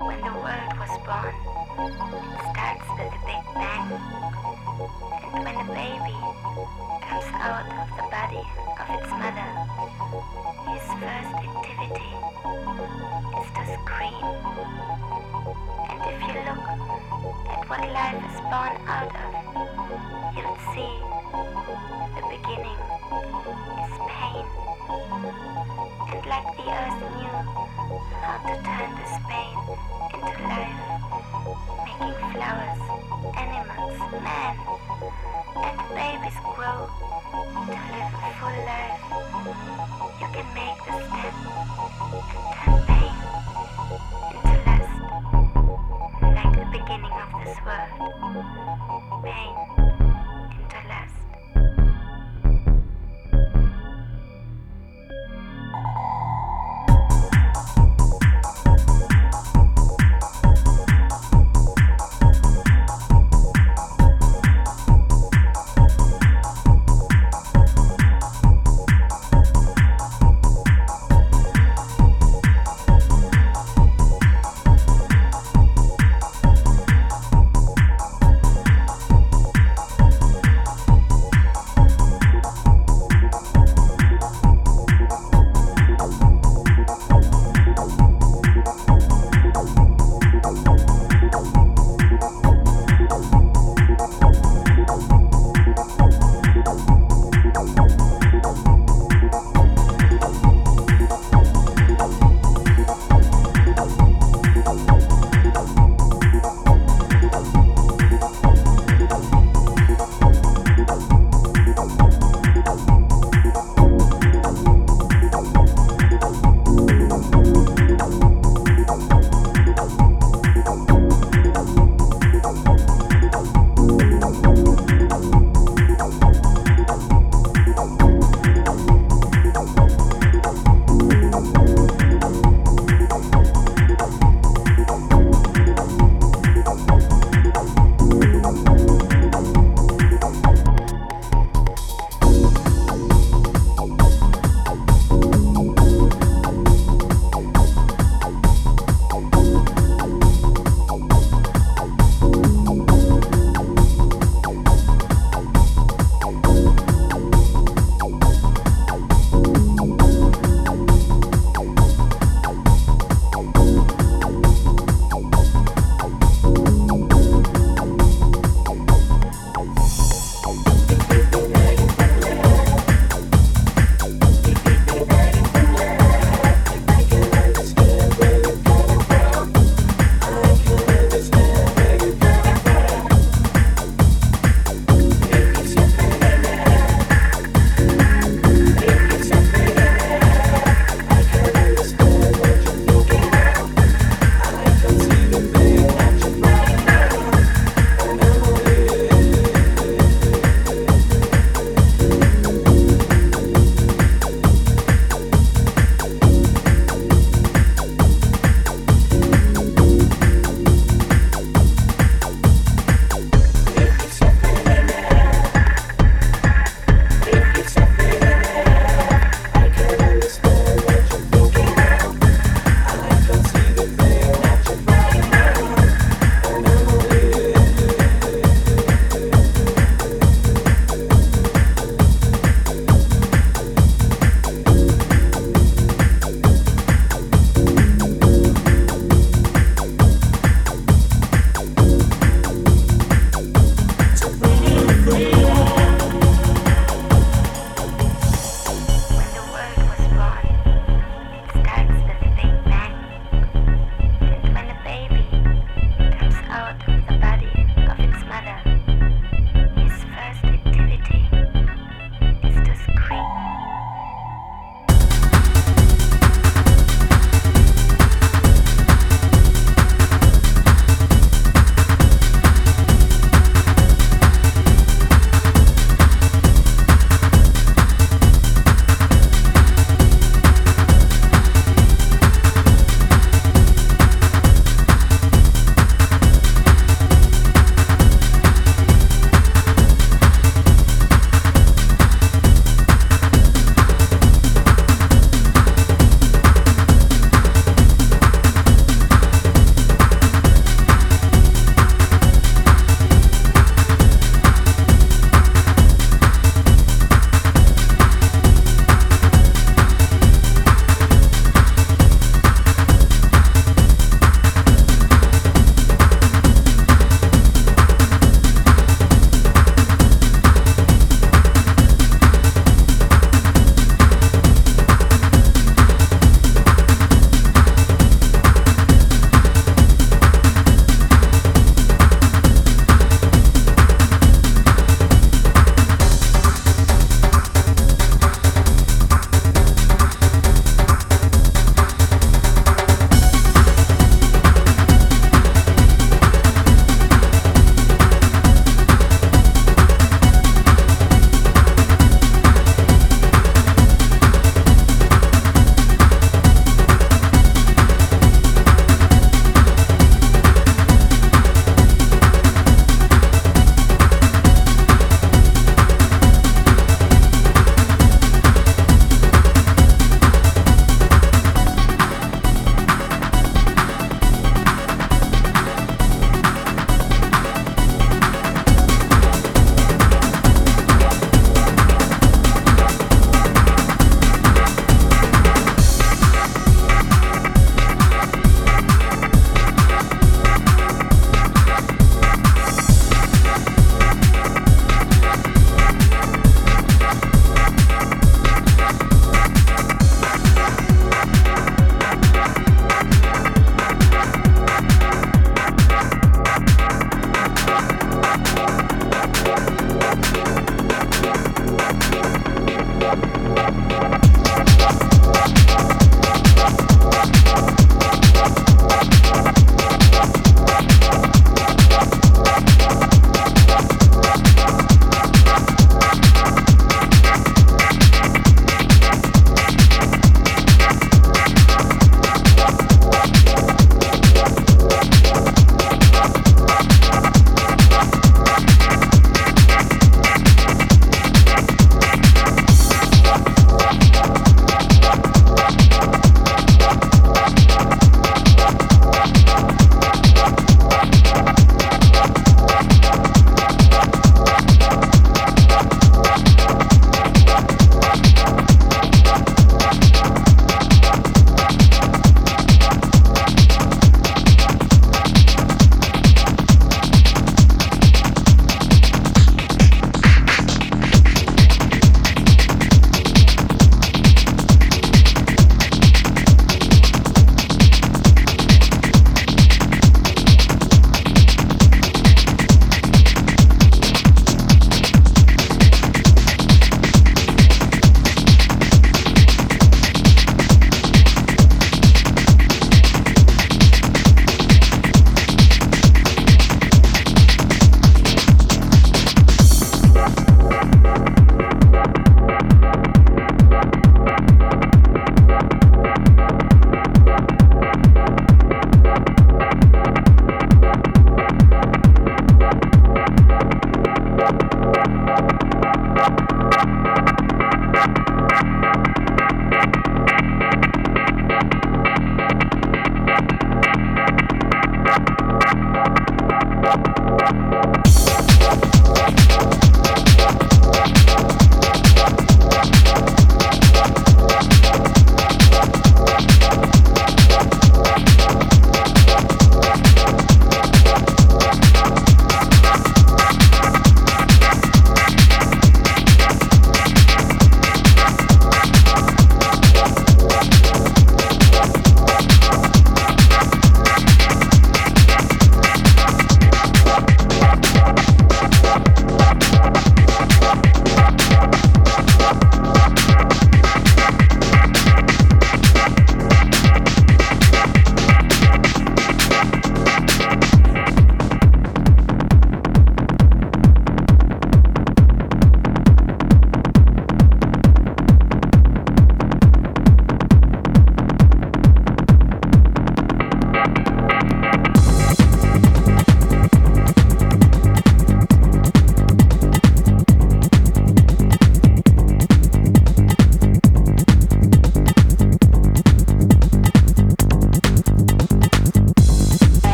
When the world was born,